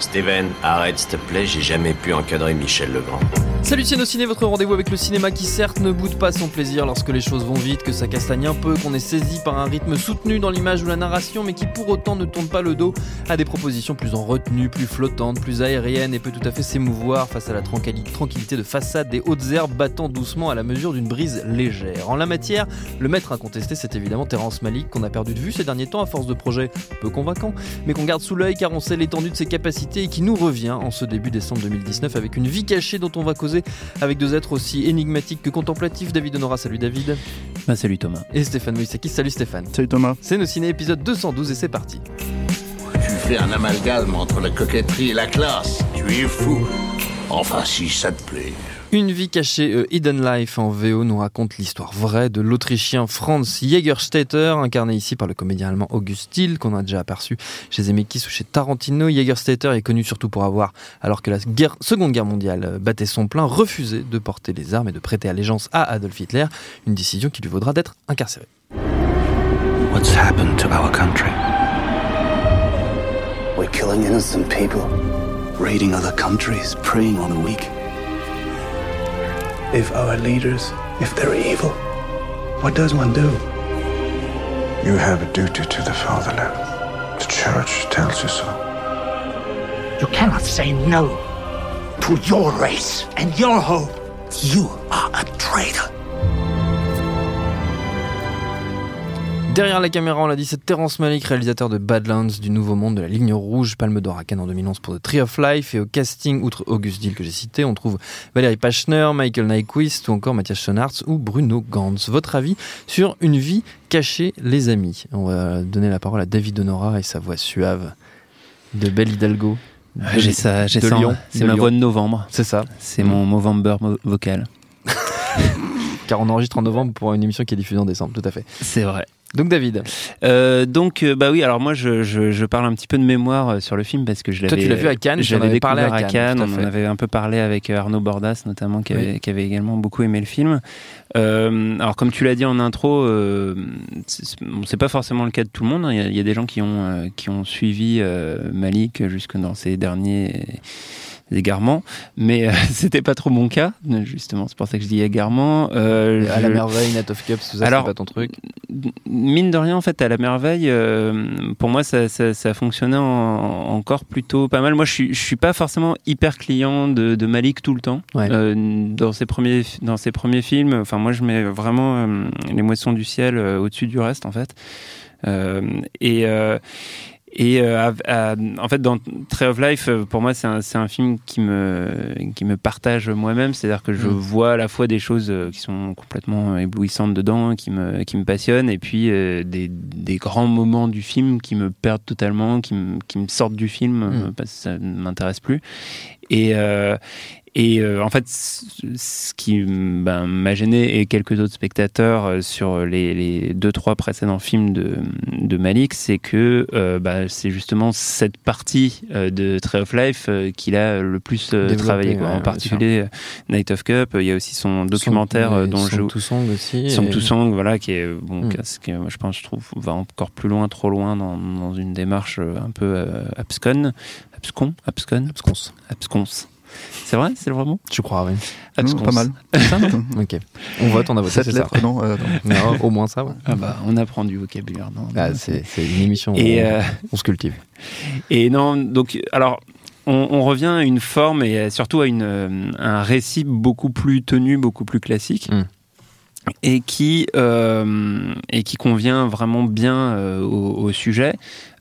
Steven, arrête s'il te plaît, j'ai jamais pu encadrer Michel Legrand. Salut Ciné, votre rendez-vous avec le cinéma qui certes ne boude pas son plaisir lorsque les choses vont vite, que ça castagne un peu, qu'on est saisi par un rythme soutenu dans l'image ou la narration, mais qui pour autant ne tourne pas le dos à des propositions plus en retenue, plus flottantes, plus aériennes et peut tout à fait s'émouvoir face à la tranquillité de façade des hautes herbes battant doucement à la mesure d'une brise légère. En la matière, le maître incontesté c'est évidemment Terence Malik qu'on a perdu de vue ces derniers temps à force de projets peu convaincants, mais qu'on garde sous l'œil car on sait l'étendue de ses capacités et qui nous revient en ce début décembre 2019 avec une vie cachée dont on va causer avec deux êtres aussi énigmatiques que contemplatifs. David Honora, salut David. Bah, salut Thomas. Et Stéphane Moïsaki, salut Stéphane. Salut Thomas. C'est nos ciné épisode 212 et c'est parti. Tu fais un amalgame entre la coquetterie et la classe. Tu es fou. Enfin, si ça te plaît. Une vie cachée, euh, Hidden Life en VO nous raconte l'histoire vraie de l'Autrichien Franz Jägerstätter, incarné ici par le comédien allemand August Thiel, qu'on a déjà aperçu chez Zemeckis ou chez Tarantino. Jägerstätter est connu surtout pour avoir, alors que la Seconde Guerre mondiale euh, battait son plein, refusé de porter les armes et de prêter allégeance à Adolf Hitler, une décision qui lui vaudra d'être incarcéré. What's happened to our country? We're killing innocent people, raiding other countries, preying on the weak. If our leaders, if they're evil, what does one do? You have a duty to the fatherland. The church tells you so. You cannot say no to your race and your home. You are a traitor. Derrière la caméra, on l'a dit, c'est Terence Malick, réalisateur de Badlands, du Nouveau Monde, de la Ligne Rouge, Palme d'Or à Cannes en 2011 pour The Tree of Life. Et au casting, outre August Dill que j'ai cité, on trouve Valérie Pachner, Michael Nyquist ou encore Mathias Schoenaerts ou Bruno Gantz. Votre avis sur Une vie cachée, les amis? On va donner la parole à David Honora et sa voix suave de Belle Hidalgo. J'ai ça, j'ai ça. C'est ma voix de novembre. C'est ça. C'est mon Movember vocal. Car on enregistre en novembre pour une émission qui est diffusée en décembre, tout à fait. C'est vrai. Donc David. Euh, donc euh, bah oui, alors moi je, je, je, parle un petit peu de mémoire euh, sur le film parce que je l'avais. Toi tu l'as vu à Cannes, j'avais parlé à Cannes. on en avait un peu parlé avec euh, Arnaud Bordas notamment qui, avait, qui avait également beaucoup aimé le film. Euh, alors comme tu l'as dit en intro, euh, c'est pas forcément le cas de tout le monde. Hein. Il y a, il y a des gens qui ont qui ont suivi Malik jusque dans ses derniers égarements, mais euh, c'était pas trop mon cas, justement, c'est pour ça que je dis égarement. Euh, à la merveille, Night of Cups, tout ça, c'est pas ton truc Mine de rien, en fait, à la merveille, euh, pour moi, ça, ça, ça fonctionnait en, encore plutôt pas mal. Moi, je suis, je suis pas forcément hyper client de, de Malik tout le temps. Ouais. Euh, dans, ses premiers, dans ses premiers films, enfin, moi, je mets vraiment Les Moissons du Ciel au-dessus du reste, en fait. et et euh, à, en fait, dans Tree of Life, euh, pour moi, c'est un, un, film qui me, qui me partage moi-même. C'est-à-dire que je mm. vois à la fois des choses euh, qui sont complètement éblouissantes dedans, qui me, qui me passionnent, et puis euh, des, des, grands moments du film qui me perdent totalement, qui me, qui me sortent du film mm. parce que ça ne m'intéresse plus. Et, euh, et euh, en fait, ce qui ben, m'a gêné et quelques autres spectateurs euh, sur les, les, deux trois précédents films de, de Malik, c'est que euh, bah, c'est justement cette partie de Tree of Life qu'il a le plus travaillé, quoi. ouais, en particulier Night of Cup. Il y a aussi son documentaire son, dont je to Song aussi. Son et... voilà, qui est bon, Mm. qui, je pense, je trouve, va encore plus loin, trop loin dans, dans une démarche un peu abscon, abscon, abscon, absconce, absconce. C'est vrai C'est le vrai mot? Je crois, oui. Mmh, pas mal. ok. On vote, on a voté. Cette lettre, ça? non, euh, non. non, Au moins ça, ouais. Ah bah, on apprend du vocabulaire. Non, ah, c'est une émission où et euh, on se cultive. Et non, donc, alors, on, on, revient à une forme et surtout à une, euh, un récit beaucoup plus tenu, beaucoup plus classique. Mm. Et qui, euh, et qui convient vraiment bien euh, au, au, sujet,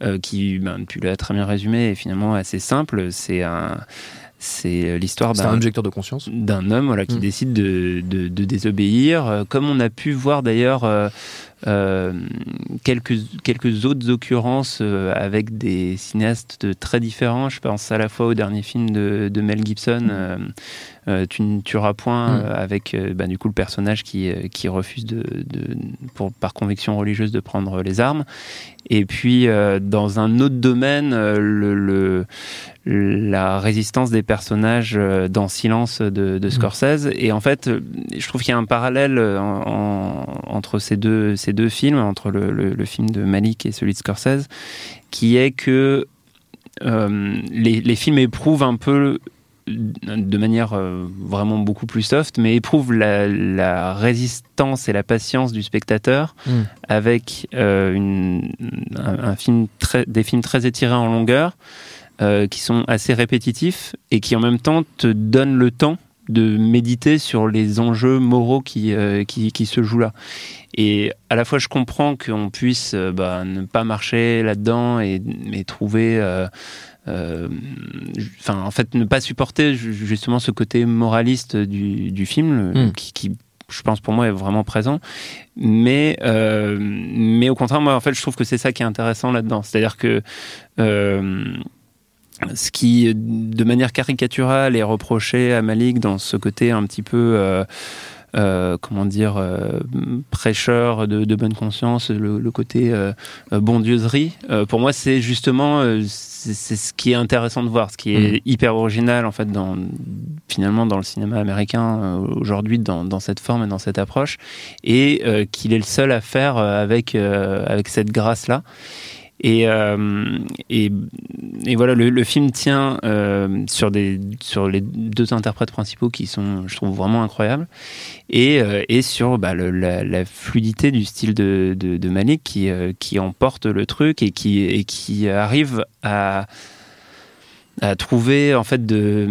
euh, qui, ben, tu l'as très bien résumé, est finalement assez simple. C'est un, c'est l'histoire d'un un objecteur de conscience. d'un homme voilà, qui Mm. décide de, de- de désobéir, euh, comme on a pu voir d'ailleurs euh, quelques, quelques autres occurrences euh, avec des cinéastes de- très différents. Je pense à la fois au dernier film de, de Mel Gibson, euh, euh, Tu ne tueras point, Mm. avec bah, du coup le personnage qui, qui refuse de, de- pour, par conviction religieuse de prendre les armes. Et puis dans un autre domaine, le, le- la résistance des personnages dans Silence de, de Scorsese. Et en fait, je trouve qu'il y a un parallèle en- en- entre ces deux, ces deux films, entre le, le- le film de Malik et celui de Scorsese, qui est que euh, les, les films éprouvent un peu de manière euh, vraiment beaucoup plus soft, mais éprouvent la, la résistance et la patience du spectateur Mm. avec euh, une, un, un film très, des films très étirés en longueur, qui sont assez répétitifs et qui en même temps te donnent le temps de méditer sur les enjeux moraux qui, euh, qui, qui se jouent là. Et à la fois, je comprends qu'on puisse euh, bah, ne pas marcher là-dedans et, et trouver... euh, enfin, en fait, ne pas supporter ju- justement ce côté moraliste du, du film, le- Mm. qui, qui, je pense, pour moi, est vraiment présent. Mais, euh, mais au contraire, moi, en fait, je trouve que c'est ça qui est intéressant là-dedans. C'est-à-dire que euh, ce qui, de manière caricaturale, est reproché à Malik dans ce côté un petit peu. euh, euh, comment dire, euh, prêcheur de, de bonne conscience, le, le côté euh, euh, bondieuserie. Euh, pour moi, c'est justement euh, c'est ce qui est intéressant de voir, ce qui est hyper original en fait dans finalement dans le cinéma américain euh, aujourd'hui dans, dans cette forme et dans cette approche, et euh, qu'il est le seul à faire avec euh, avec cette grâce là. Et, euh, et, et voilà, le, le film tient euh, sur, des, sur les deux interprètes principaux qui sont, je trouve, vraiment incroyables, et, euh, et sur bah, la, fluidité du style de, de, de Malik qui, qui emporte le truc et qui, et qui arrive à, à trouver en fait de,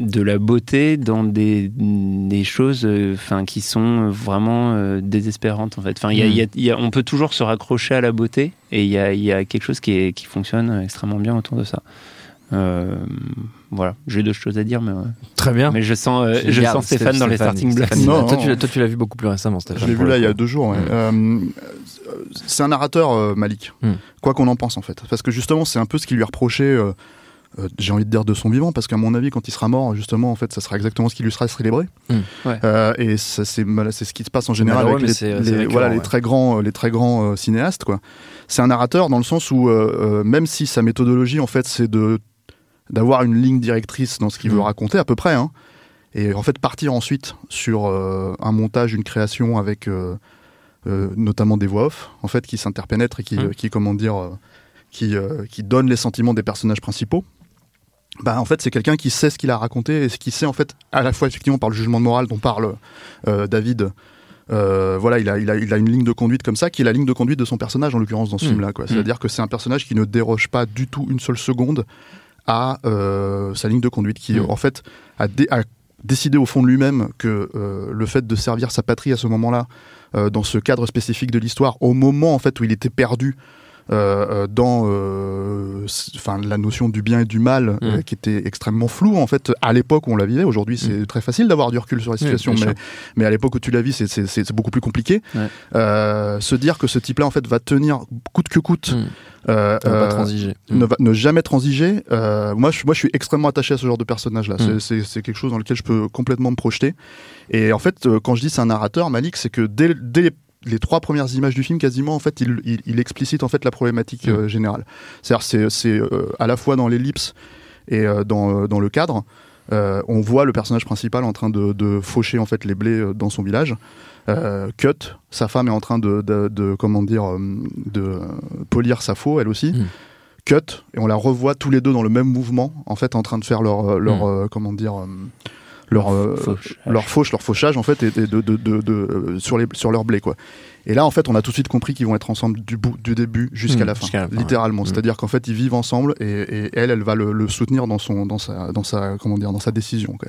de la beauté dans des, des choses euh, enfin qui sont vraiment euh, désespérantes en fait enfin il y a- y a- y a- on peut toujours se raccrocher à la beauté et il y a, il y a quelque chose qui, est, qui fonctionne extrêmement bien autour de ça Euh, voilà j'ai d'autres choses à dire mais ouais. Très bien. mais je sens euh, je sens Stéphane dans les starting blocks Stéphane, Non, toi, non. tu l'as- toi, tu l'as vu beaucoup plus récemment, Stéphane. Je l'ai vu là il y a deux jours. ouais. Mm. Euh, c'est un narrateur, euh, Malik. Mm. Quoi qu'on en pense, en fait. Parce que justement, c'est un peu ce qui lui est reproché. Euh, j'ai envie de dire de son vivant, parce qu'à mon avis, quand il sera mort, justement, en fait, ça sera exactement ce qui lui sera célébré. Mm. Ouais. Euh, et c'est ce qui se passe en général avec les, très grands, les très grands euh, cinéastes. Quoi. C'est un narrateur dans le sens où, euh, euh, même si sa méthodologie, en fait, c'est de d'avoir une ligne directrice dans ce qu'il veut raconter, à peu près, hein, et en fait partir ensuite sur euh, un montage, une création avec euh, euh, notamment des voix off, en fait, qui s'interpénètrent et qui, Mm. qui comment dire, euh, qui, euh, qui donnent les sentiments des personnages principaux. Bah, en fait, c'est quelqu'un qui sait ce qu'il a raconté et ce qui sait, en fait, à la fois, effectivement, par le jugement de morale dont parle euh, David. euh, voilà, il a, il, a, il a une ligne de conduite comme ça, qui est la ligne de conduite de son personnage, en l'occurrence, dans ce Mm. film-là. quoi. C'est-à-dire que c'est un personnage qui ne déroge pas du tout une seule seconde à euh, sa ligne de conduite, qui, Mm. en fait, a, dé- a décidé au fond de lui-même que le fait de servir sa patrie à ce moment-là, dans ce cadre spécifique de l'histoire, au moment, en fait, où il était perdu euh, euh, dans euh, enfin la notion du bien et du mal euh, Mm. qui était extrêmement floue en fait à l'époque où on la vivait aujourd'hui c'est très facile d'avoir du recul sur la situation mais, mais à l'époque où tu la vis c'est- beaucoup plus compliqué Ouais. Se dire que ce type là en fait va tenir coûte que coûte Mm. euh, va pas transiger. ne, va- ne jamais transiger. Euh, moi, je, moi, je suis extrêmement attaché à ce genre de personnage-là. C'est- Mm. Quelque chose dans lequel je peux complètement me projeter. Et en fait, quand je dis c'est un narrateur, Malik, c'est que dès, dès les, trois premières images du film, quasiment, en fait, il, il, il explicite en fait la problématique euh, générale. C'est-à-dire, c'est euh, à la fois dans l'ellipse et euh, dans, dans le cadre. On voit le personnage principal en train de, de faucher en fait les blés dans son village. Cut, sa femme est en train de, de, de- comment dire, de polir sa faux, elle aussi. Mm. Cut, et on la revoit tous les deux dans le même mouvement, en fait, en train de faire leur, euh, leur Mm. euh, comment dire, leur euh, leur fauche, leur fauchage en fait, et, de, de, de- euh, sur les sur leur blé quoi. Et là, en fait, on a tout de suite compris qu'ils vont être ensemble du bout, du début jusqu'à Mmh, la fin, jusqu'à la fin, littéralement. ouais. Mmh. C'est-à-dire qu'en fait, ils vivent ensemble et, et elle, elle va le, le soutenir dans son, dans sa, dans sa, comment dire, dans sa décision, quoi.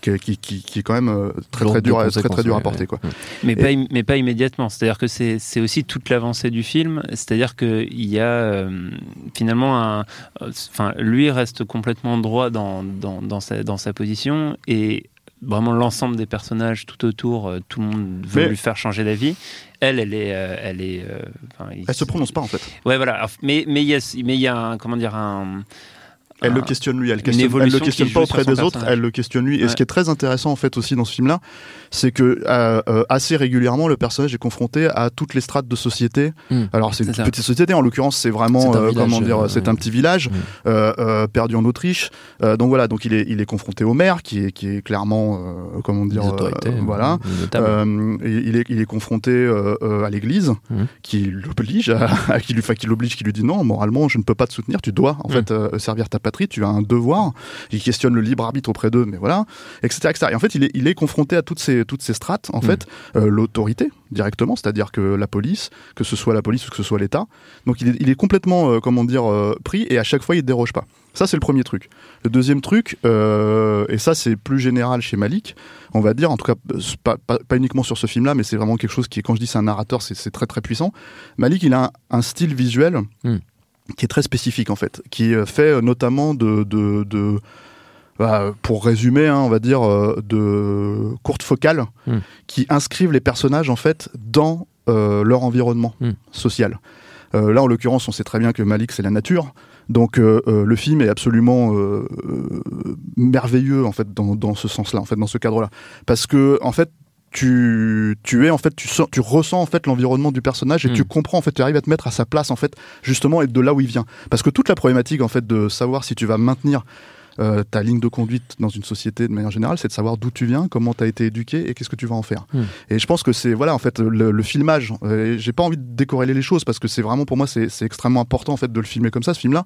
Qui, qui, qui, qui est quand même euh, très très dur, à, très très dur à porter, ouais. quoi. Mais, Et- pas, im- mais pas immédiatement. C'est-à-dire que c'est aussi toute l'avancée du film. C'est-à-dire qu'il y a euh, finalement un. Enfin, lui reste complètement droit dans, dans, dans, sa, dans sa position et vraiment l'ensemble des personnages tout autour, euh, tout le monde veut Mais- lui faire changer d'avis. Elle, elle est. euh, elle, est euh, Elle se prononce pas en fait. Ouais, voilà. Alors, Mais mais il y a, mais il y a un. Comment dire un. Elle le questionne lui, elle, questionne, elle le questionne pas auprès des autres, elle le questionne lui. Et ce qui est très intéressant en fait aussi dans ce film-là, c'est que euh, euh, assez régulièrement le personnage est confronté à toutes les strates de société. Hmm. Alors c'est une ça. petite société, en l'occurrence c'est vraiment euh, village, comment dire, euh, c'est un petit village Hmm. euh, perdu en Autriche. Euh, donc voilà, donc il est il est confronté au maire qui est qui est clairement euh, comment dire, euh, voilà. il est il est confronté à l'église Mhm. qui l'oblige à, à- qui lui qui l'oblige qui lui dit non moralement je ne peux pas te soutenir tu dois en Mhm. fait euh, servir ta patrie tu as un devoir il questionne le libre arbitre auprès d'eux mais voilà etc etc et en fait il est il est confronté à toutes ces toutes ces strates en Mhm. fait euh, l'autorité directement c'est-à-dire que la police que ce soit la police ou que ce soit l'État donc il est, il est complètement euh, comment dire euh, pris et à chaque fois il ne déroge pas ça c'est le premier truc le deuxième truc euh, et ça c'est plus général chez Malik on va dire, en tout cas pas, pas, pas uniquement sur ce film-là, mais c'est vraiment quelque chose qui quand je dis c'est un narrateur, c'est très très puissant. Malik, il a un, un style visuel Mm. Qui est très spécifique en fait, qui euh, fait euh, notamment de, de, de bah, pour résumer, hein, on va dire, euh, de courtes focales Mm. qui inscrivent les personnages en fait dans euh, leur environnement Mm. social. Euh, là, en l'occurrence, on sait très bien que Malik, c'est la nature. Donc, euh, le film est absolument merveilleux en fait dans, dans ce sens-là, en fait, dans ce cadre-là, parce que en fait, tu, tu es en fait, tu, sens- tu ressens en fait l'environnement du personnage et tu comprends en fait, tu arrives à te mettre à sa place en fait, justement, et de là où il vient. Parce que toute la problématique en fait de savoir si tu vas maintenir euh, ta ligne de conduite dans une société de manière générale, c'est de savoir d'où tu viens, comment tu as été éduqué et qu'est-ce que tu vas en faire. Hmm. Et je pense que c'est voilà en fait le, le filmage. euh, J'ai pas envie de décorréler les choses parce que c'est vraiment pour moi c'est c'est extrêmement important en fait de le filmer comme ça ce film-là.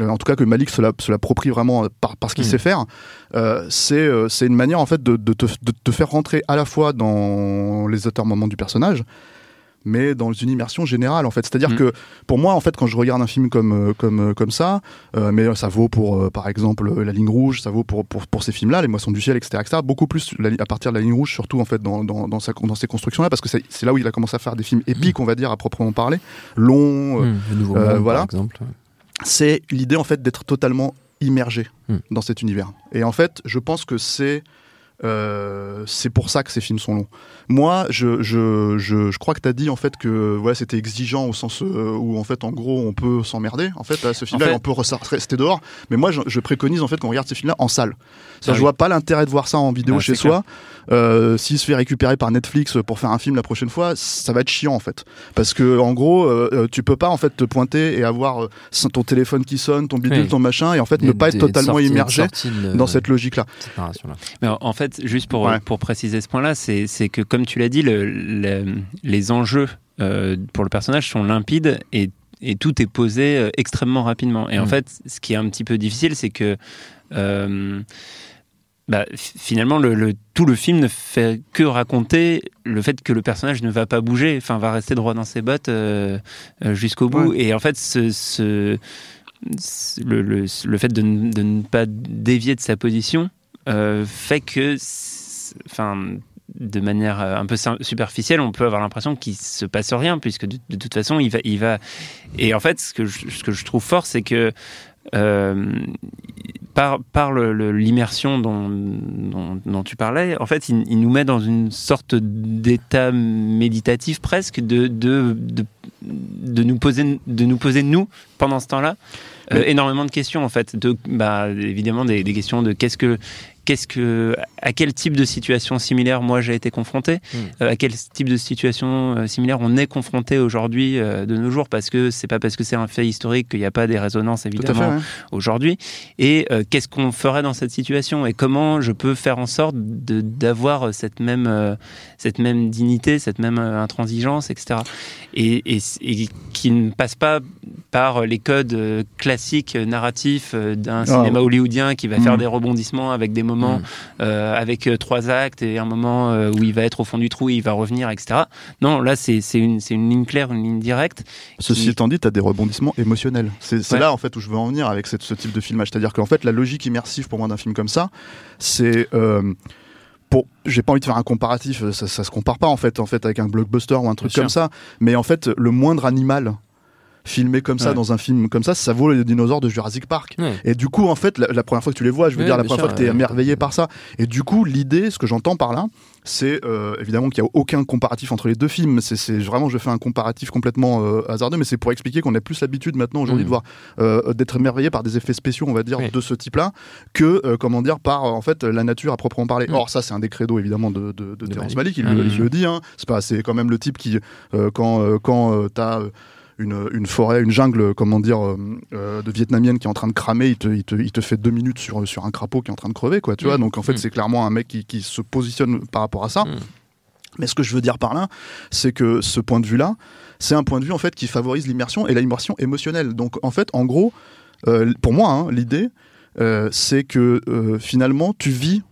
Euh, en tout cas que Malik se la- se l'approprie vraiment euh, par, par ce qu'il Hmm. sait faire. Euh, c'est euh, c'est une manière en fait de, de, te, de te faire rentrer à la fois dans les auteurs moments du personnage mais dans une immersion générale en fait c'est à dire Mm. que pour moi en fait quand je regarde un film comme euh, comme euh, comme ça euh, mais ça vaut pour euh, par exemple la ligne rouge ça vaut pour pour, pour ces films là les moissons du ciel etc, etc. beaucoup plus la à partir de la ligne rouge surtout en fait dans dans, dans, sa, dans ces constructions là parce que c'est c'est là où il a commencé à faire des films épiques on va dire à proprement parler longs euh, Mmh, euh, monde, voilà. c'est l'idée en fait d'être totalement immergé dans cet univers. Et en fait, je pense que c'est euh, c'est pour ça que ces films sont longs. Moi, je, je, je, je crois que tu as dit en fait que voilà, c'était exigeant au sens euh, où en fait en gros on peut s'emmerder. En fait, à ce film-là, En fait- on peut rester dehors. Mais moi, je, je préconise en fait qu'on regarde ces films-là en salle. Ça, Ah je oui. vois pas l'intérêt de voir ça en vidéo Ah, chez soi. Euh, S'il se fait récupérer par Netflix pour faire un film la prochaine fois, ça va être chiant en fait. Parce que en gros, euh, euh, tu peux pas en fait te pointer et avoir euh, ton téléphone qui sonne, ton bidule, Oui. ton machin, et en fait Des- ne pas être totalement sorties- immergé sorties dans cette logique-là. Mais en- en fait, juste pour, Ouais. pour préciser ce point-là, c'est que, comme tu l'as dit, le- le- les enjeux euh, pour le personnage sont limpides et, et tout est posé euh, extrêmement rapidement. Et en Mm. fait, ce qui est un petit peu difficile, c'est que euh, bah, finalement, le, le- tout le film ne fait que raconter le fait que le personnage ne va pas bouger, enfin, va rester droit dans ses bottes jusqu'au bout. Et en fait, ce, ce- ce- le, le- le fait de, de ne pas dévier de sa position euh, fait que, enfin, de manière euh, un peu superficielle, on peut avoir l'impression qu'il se passe rien, puisque de, toute façon, il va, il va. Et en fait, ce que je, trouve fort, c'est que euh, par, l'immersion dont, tu parlais, en fait, il, nous met dans une sorte d'état méditatif presque de, de, de nous poser, de nous poser nous pendant ce temps-là. Euh, énormément de questions en fait, de, bah, évidemment des, des questions de qu'est-ce que, qu'est-ce que, à quel type de situation similaire moi j'ai été confronté, Mm. euh, à quel type de situation euh, similaire on est confronté aujourd'hui euh, de nos jours, parce que c'est pas parce que c'est un fait historique qu'il n'y a pas des résonances évidemment ouais. aujourd'hui. Et qu'est-ce qu'on ferait dans cette situation et comment je peux faire en sorte de- d'avoir cette même, cette même dignité, cette même intransigeance, etc. Et, et, et qui ne passe pas par les codes classiques narratifs d'un Ah, cinéma hollywoodien qui va faire des rebondissements avec des moments moment Mm. euh, avec euh, trois actes et un moment euh, où il va être au fond du trou et il va revenir, etc. Non, là c'est une ligne claire, une ligne directe. Ceci qui- étant dit, tu as des rebondissements émotionnels. C'est c'est Ouais. là en fait où je veux en venir avec cette- ce type de filmage. C'est-à-dire qu'en fait, la logique immersive pour moi d'un film comme ça, c'est euh, pour. J'ai pas envie de faire un comparatif. Ça, ça se compare pas en fait, en fait, avec un blockbuster ou un truc Bien comme sûr. ça. Mais en fait, le moindre animal filmé comme ça Ouais. dans un film comme ça, ça vaut les dinosaures de Jurassic Park. Ouais. Et du coup, en fait, la, la première fois que tu les vois, je veux Ouais, dire, la première fois que tu es émerveillé par ça. Et du coup, l'idée, ce que j'entends par là, c'est euh, évidemment qu'il n'y a aucun comparatif entre les deux films. C'est vraiment, je fais un comparatif complètement euh, hasardeux, mais c'est pour expliquer qu'on a plus l'habitude maintenant aujourd'hui Mhm. de voir euh, d'être émerveillé par des effets spéciaux, on va dire, Oui. de ce type-là, que comment dire par en fait la nature à proprement parler. Mhm. Or, ça, c'est un des credos évidemment de, de, de De Terrence Malick. Il, le- il le dit. Hein. C'est pas, c'est quand même le type qui, quand quand t'as une, une forêt, une jungle, comment dire, euh, euh, de vietnamienne qui est en train de cramer, il te, il te, il te fait deux minutes sur, sur un crapaud qui est en train de crever, quoi, tu vois. Mm. Donc en fait, Mm. c'est clairement un mec qui, qui se positionne par rapport à ça. Mm. Mais ce que je veux dire par là, c'est que ce point de vue-là, c'est un point de vue en fait qui favorise l'immersion et l'immersion émotionnelle. Donc en fait, en gros, euh, pour moi, hein, l'idée, euh, c'est que euh, finalement, tu vis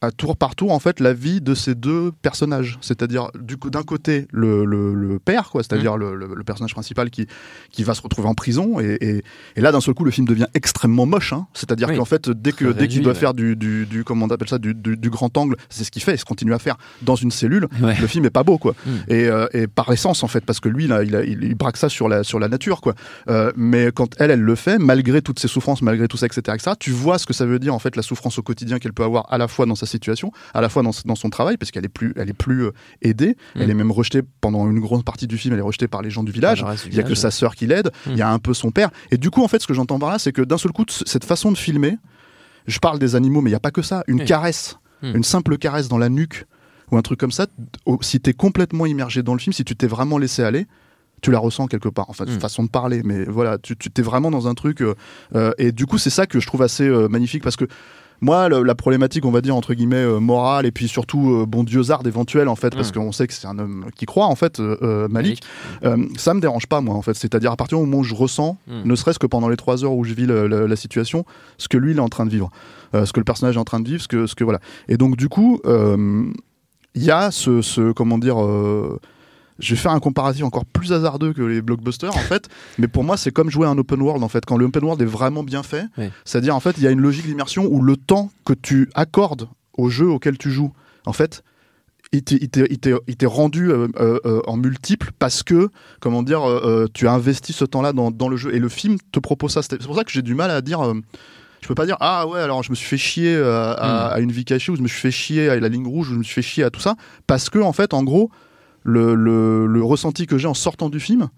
à tour par tour en fait la vie de ces deux personnages c'est-à-dire du coup d'un côté le, le, le père quoi c'est-à-dire le, le- le personnage principal qui qui va se retrouver en prison et, et, et là d'un seul coup le film devient extrêmement moche hein. c'est-à-dire Oui. qu'en fait dès que dès qu'il doit ouais. faire du, du, du comment on appelle ça du, du, du grand angle c'est ce qu'il fait il se continue à faire dans une cellule Ouais. le film est pas beau quoi Mm. et, euh, et par essence en fait parce que lui là il, a- il, il braque ça sur la sur la nature quoi Euh, mais quand elle elle le fait malgré toutes ses souffrances malgré tout ça etc etc tu vois ce que ça veut dire en fait la souffrance au quotidien qu'elle peut avoir à la fois dans sa situation à la fois dans, dans son travail parce qu'elle est plus elle est plus euh, aidée Mm. elle est même rejetée pendant une grande partie du film elle est rejetée par les gens du village il y a que sa sœur qui l'aide Mm. il y a un peu son père et du coup en fait ce que j'entends par là c'est que d'un seul coup cette façon de filmer je parle des animaux mais il y a pas que ça une caresse Mm. une simple caresse dans la nuque ou un truc comme ça si t'es complètement immergé dans le film si tu t'es vraiment laissé aller tu la ressens quelque part, enfin, Mm. façon de parler, mais voilà, tu t'es vraiment dans un truc. euh, euh, et du coup, c'est ça que je trouve assez euh, magnifique parce que moi, le- la problématique, on va dire, entre guillemets, euh, morale et puis surtout, euh, bon, diosarde éventuelle, en fait, parce Mm. qu'on sait que c'est un homme qui croit, en fait, euh, Malik, euh, ça me dérange pas, moi, en fait. C'est-à-dire, à partir du moment où je ressens, Mm. ne serait-ce que pendant les trois heures où je vis la situation, ce que lui, il est en train de vivre, ce que le personnage est en train de vivre, ce que, ce que voilà. Et donc, du coup, il y a ce, ce comment dire. Je vais faire un comparatif encore plus hasardeux que les blockbusters en fait, mais pour moi c'est comme jouer à un open world en fait. Quand le open world est vraiment bien fait, Oui. c'est-à-dire en fait il y a une logique d'immersion où le temps que tu accordes au jeu auquel tu joues, en fait, il t'est- rendu euh, euh, euh, en multiple parce que comment dire euh, tu as investi ce temps-là dans, dans le jeu et le film te propose ça. C'est pour ça que j'ai du mal à dire. je peux pas dire ah ouais alors je me suis fait chier à, à une vie cachée ou je me suis fait chier à la ligne rouge ou je me suis fait chier à tout ça parce que en fait en gros le, le, le ressenti que j'ai en sortant du film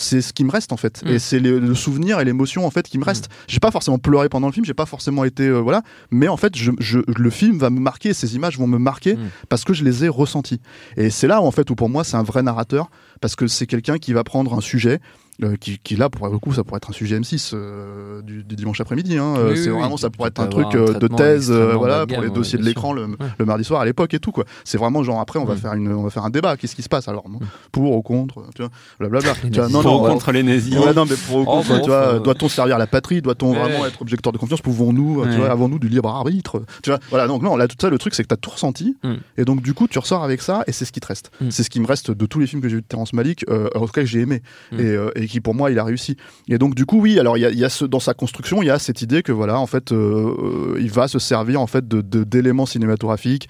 c'est ce qui me reste en fait. Mm. et c'est le, souvenir et l'émotion en fait qui me reste j'ai pas forcément pleuré pendant le film j'ai pas forcément été euh, voilà. Mais en fait je, je- le film va me marquer ces images vont me marquer Mm. parce que je les ai ressenties. Et c'est là où en fait où pour moi c'est un vrai narrateur parce que c'est quelqu'un qui va prendre un sujet euh, qui, qui là pour le coup ça pourrait être un sujet M6 euh, du, du dimanche après-midi hein. Euh, Oui, c'est oui, vraiment oui, ça pourrait être un truc un euh, de thèse euh, voilà de pour les dossiers ouais, de bien l'écran le, Ouais. le mardi soir à l'époque et tout quoi c'est vraiment genre après on va faire une on va faire un débat qu'est-ce qui se passe alors pour ou contre tu vois? Blablabla Tu vois, non Pour non contre les nazis. Ouais, non, mais pour ou Oh, contre, tu vois, doit-on servir la patrie? Doit-on vraiment être objecteur de confiance? Pouvons-nous, tu vois, avons-nous du libre arbitre? Tu vois, voilà. Donc non, là tout ça, le truc, c'est que t'as tout ressenti, Mm. et donc du coup, tu ressors avec ça, et c'est ce qui te reste. Mm. C'est ce qui me reste de tous les films que j'ai vu de Terrence Malick, euh, en tout cas que j'ai aimé, Mm. et, euh, et qui pour moi, il a réussi. Et donc du coup, oui, alors il y a, il y a ce, dans sa construction, il y a cette idée que voilà, en fait, euh, il va se servir en fait de d'éléments cinématographiques,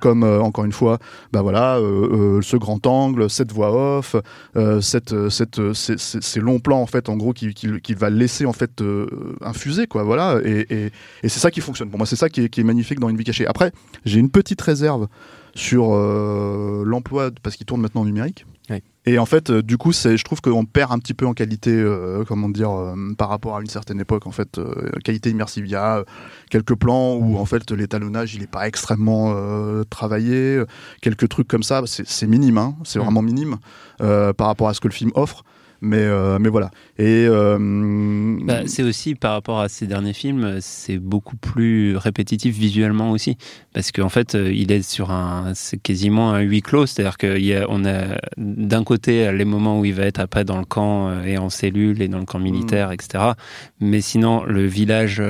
comme encore une fois, bah voilà, ce grand angle, cette voix off, cette, cette, ces, ces- ces longs plans en fait, en gros, qui, qui, qui va laisser en fait infuser quoi, voilà, et, et, et c'est ça qui fonctionne. Pour moi, c'est ça qui est, qui est magnifique dans une vie cachée. Après, j'ai une petite réserve sur euh, l'emploi parce qu'il tourne maintenant en numérique. Ouais. Et en fait, euh, du coup, c'est, je trouve qu'on perd un petit peu en qualité, euh, comment dire, euh, par rapport à une certaine époque, en fait, qualité immersive. Il y a quelques plans où, en fait, l'étalonnage, il est pas extrêmement travaillé, quelques trucs comme ça, c'est, minime, hein, c'est Mm. vraiment minime par rapport à ce que le film offre. Mais, euh, mais voilà. Et euh, Bah, c'est aussi par rapport à ces derniers films, c'est beaucoup plus répétitif visuellement aussi, parce qu'en fait, euh, il est sur un, c'est quasiment un huis clos, c'est-à-dire qu'on a, a d'un côté les moments où il va être après dans le camp et en cellule et dans le camp militaire, etc. Mais sinon, le village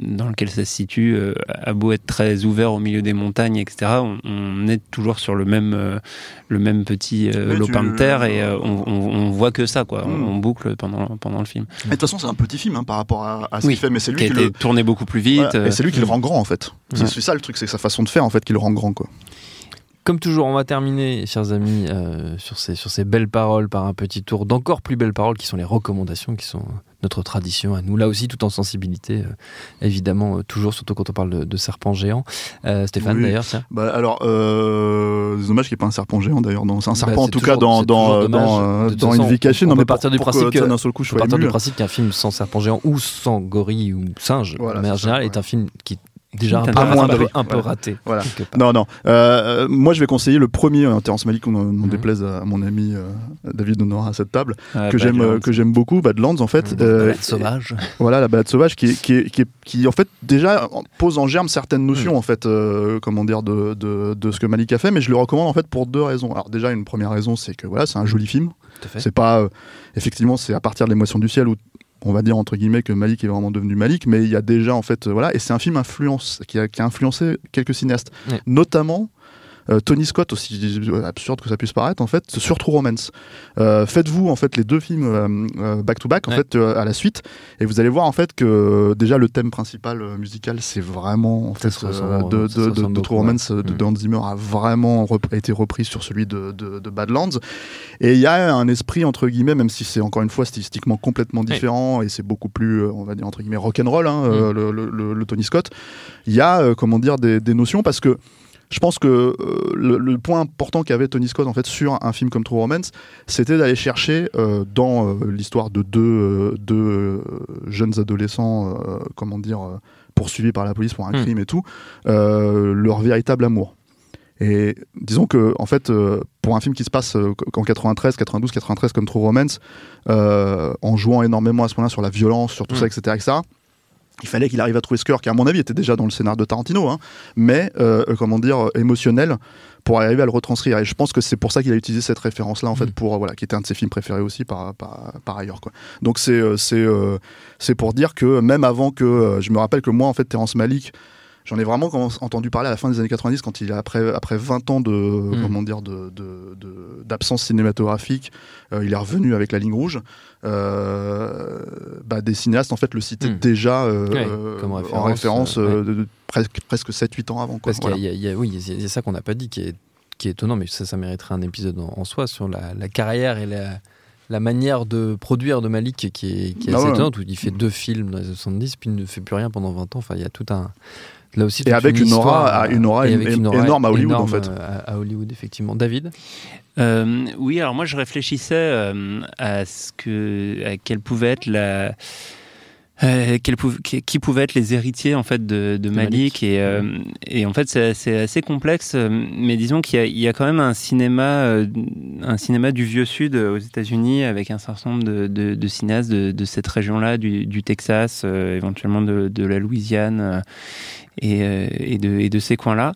dans lequel ça se situe a beau être très ouvert au milieu des montagnes, etc. On, on est toujours sur le même, le même petit lopin de terre et on, on, on voit que ça, quoi. Mm. On, on boucle pendant, pendant le film. mais de toute façon, c'est un petit film hein, par rapport à, à ce Oui, qu'il fait, mais c'est lui qui a qui été le. tourné beaucoup plus vite. Voilà, euh, et c'est lui qui le rend grand en fait. C'est ça le truc, c'est sa façon de faire en fait qui le rend grand quoi. Comme toujours, on va terminer, chers amis, euh, sur, ces, sur ces belles paroles par un petit tour d'encore plus belles paroles qui sont les recommandations, qui sont notre tradition à nous, là aussi, tout en sensibilité, euh, évidemment, euh, toujours, surtout quand on parle de, de serpents géants. Euh, Stéphane, Oui. d'ailleurs, tiens. Bah alors, c'est dommage qu'il n'y ait pas un serpent géant d'ailleurs. C'est un Bah, serpent en tout toujours- cas dans dans dans, façon, une vie cachée. on Non peut mais partir pour, du principe que, d'un seul coup je partir du principe qu'un film sans serpent géant ou sans gorille ou singe, Voilà, ça, générale, ouais. est un film qui déjà un peu, un peu, un peu Voilà. raté. Voilà. Non, non. Euh, moi, je vais conseiller le premier euh, Terrence Malick, qu'on n'en Mhm. déplaise à mon ami euh, David Honora à cette table, Ah, que j'aime euh, que j'aime beaucoup, Badlands en fait. Mmh, Euh, balade sauvage. Voilà, la balade sauvage qui, est- qui, est- qui, est- qui, en fait déjà pose en germe certaines Mm. notions en fait, euh, comment dire, de, de, de ce que Malik a fait, mais je le recommande en fait pour deux raisons. Alors déjà, une première raison, c'est que voilà, c'est un joli film. C'est pas euh, effectivement, c'est à partir de l'émotion du ciel où on va dire entre guillemets que Malik est vraiment devenu Malik, mais il y a déjà en fait euh, voilà, et c'est un film influence qui a, qui a influencé quelques cinéastes, notamment. Euh, Tony Scott, aussi absurde que ça puisse paraître, en fait, sur True Romance. Euh, Faites-vous en fait les deux films euh, euh, back to back en fait à la suite, et vous allez voir en fait que déjà le thème principal musical, c'est vraiment en fait de, True Romance de, Mm. de Hans Zimmer a vraiment rep- été repris sur celui de, Badlands. Et il y a un esprit, entre guillemets, même si c'est encore une fois stylistiquement complètement différent et c'est beaucoup plus, on va dire, entre guillemets, rock'n'roll, hein, Mm. le, le- le- le Tony Scott, il y a, comment dire, des, des notions parce que je pense que euh, le, le point important qu'avait Tony Scott en fait sur un film comme True Romance, c'était d'aller chercher euh, dans euh, l'histoire de deux, deux jeunes adolescents, comment dire, poursuivis par la police pour un Mm. crime et tout, leur véritable amour. Et disons que, en fait, euh, pour un film qui se passe euh, qu'en 93, 92, 93 comme True Romance, euh, en jouant énormément à ce moment-là sur la violence, sur tout Mm. ça, etc., etc., il fallait qu'il arrive à trouver ce cœur qui, à mon avis, était déjà dans le scénario de Tarantino, hein, mais, euh, euh, comment dire, euh, émotionnel pour arriver à le retranscrire. Et je pense que c'est pour ça qu'il a utilisé cette référence-là, en fait, Mm. pour, euh, voilà, qui était un de ses films préférés aussi par, par, par ailleurs, quoi. Donc c'est, euh, c'est, c'est pour dire que même avant que, je me rappelle que moi, en fait, Terrence Malick, J'en ai vraiment entendu parler à la fin des années 90 quand il a après après 20 ans de Mm. comment dire de d'absence cinématographique, euh, il est revenu avec la ligne rouge. Euh, bah, des cinéastes en fait le citaient Mm. déjà euh, Ouais, euh, en référence, référence de, de presque presque 7 8 ans avant quoi. Parce Voilà. y y a- oui, il y a ça qu'on n'a pas dit qui est, qui est étonnant, mais ça, ça mériterait un épisode en, en soi sur la, la carrière et la, la manière de produire de Malik qui est, qui est Ah assez ouais. étonnante, où il fait deux films dans les années 70, puis il ne fait plus rien pendant 20 ans. Enfin, il y a tout un. Là aussi, Et avec une aura- histoire, à- une aura et é- avec une aura énorme à Hollywood, énorme, en fait. euh, À, à Hollywood, effectivement. David? Euh, oui, alors moi je réfléchissais euh, à ce que, à quelle pouvait être la, euh, qui, pouvaient être les héritiers en fait de, de Malik, Malik. et, euh, et en fait c'est assez complexe, euh, mais disons qu'il y, a- il y a quand même un cinéma, un cinéma du vieux sud aux États-Unis avec un certain nombre de, de, de cinéastes de, cette région-là, du, du Texas, euh, éventuellement de, la Louisiane et, et, de, et de ces coins-là.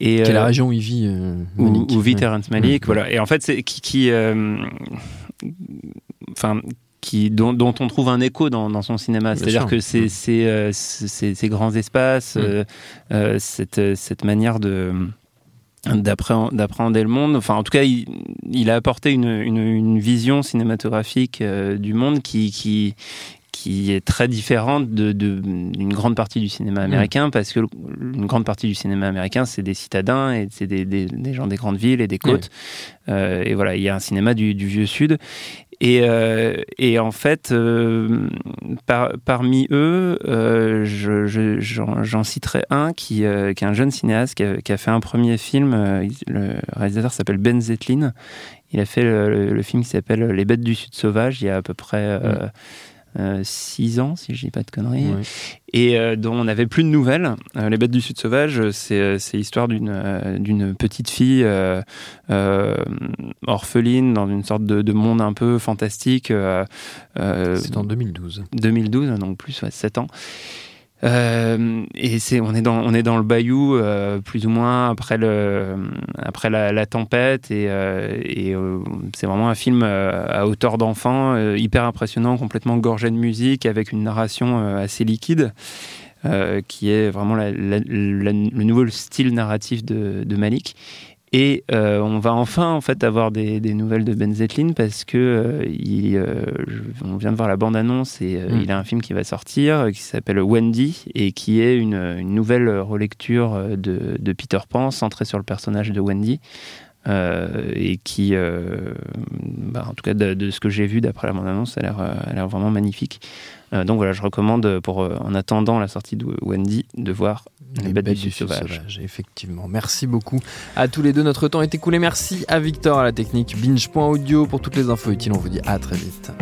Et, la région où il vit euh, Malik. où vit. Terrence Ouais. voilà. Et en fait, c'est qui, qui euh, enfin, qui dont, dont on trouve un écho dans, dans son cinéma. C'est-à-dire que c'est Mm. euh, ces grands espaces, Mm. euh, euh, cette cette manière de d'appréhend- d'appréhender le monde. Enfin, en tout cas, il, il a apporté une, une, une vision cinématographique euh, du monde qui, qui, qui est très différente de, de- d'une grande partie du cinéma américain, parce que une grande partie du cinéma américain, c'est des citadins et c'est des, des, des gens des grandes villes et des côtes. Euh, et voilà, il y a un cinéma du, du vieux sud. Et, euh, et en fait, euh, par- parmi eux, euh, je- je- j'en citerai un qui, est un jeune cinéaste qui a, a fait un premier film. il- le réalisateur s'appelle Ben Zetlin. Il a fait le, film qui s'appelle Les bêtes du sud sauvage il y a à peu près 6 ans, si je dis pas de conneries, et dont on n'avait plus de nouvelles. les Bêtes du Sud sauvage, c'est l'histoire d'une d'une petite fille orpheline dans une sorte de, de, monde un peu fantastique. c'est en 2012. 2012, donc plus, ouais, 7 ans. Euh, et c'est on est dans on est dans le bayou euh, plus ou moins après le après la, tempête. Et, euh, c'est vraiment un film à hauteur d'enfant hyper impressionnant complètement gorgé de musique avec une narration assez liquide qui est vraiment le nouveau style narratif de Malik et euh, on va enfin en fait avoir des, nouvelles de Ben Zetlin parce que euh, il, euh, on vient de voir la bande-annonce et mm. il a un film qui va sortir qui s'appelle Wendy et qui est une, nouvelle relecture de, Peter Pan centrée sur le personnage de Wendy. Et qui, bah, en tout cas de, ce que j'ai vu d'après la bande-annonce, a l'air vraiment magnifique. donc voilà, je recommande pour, en attendant la sortie de Wendy, de voir les, bêtes, du, sauvage. Effectivement. Merci beaucoup à tous les deux. Notre temps est écoulé. Merci à Victor à la technique binge.audio pour toutes les infos utiles. On vous dit à très vite.